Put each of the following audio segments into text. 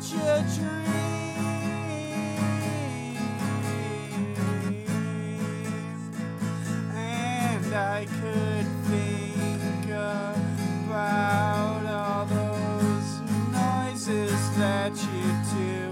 such a dream, and I could think about all those noises that you do.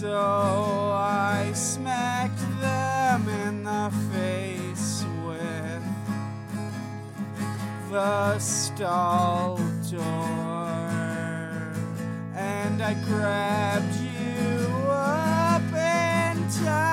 So I smacked them in the face with the stall door. And I grabbed you up and tied.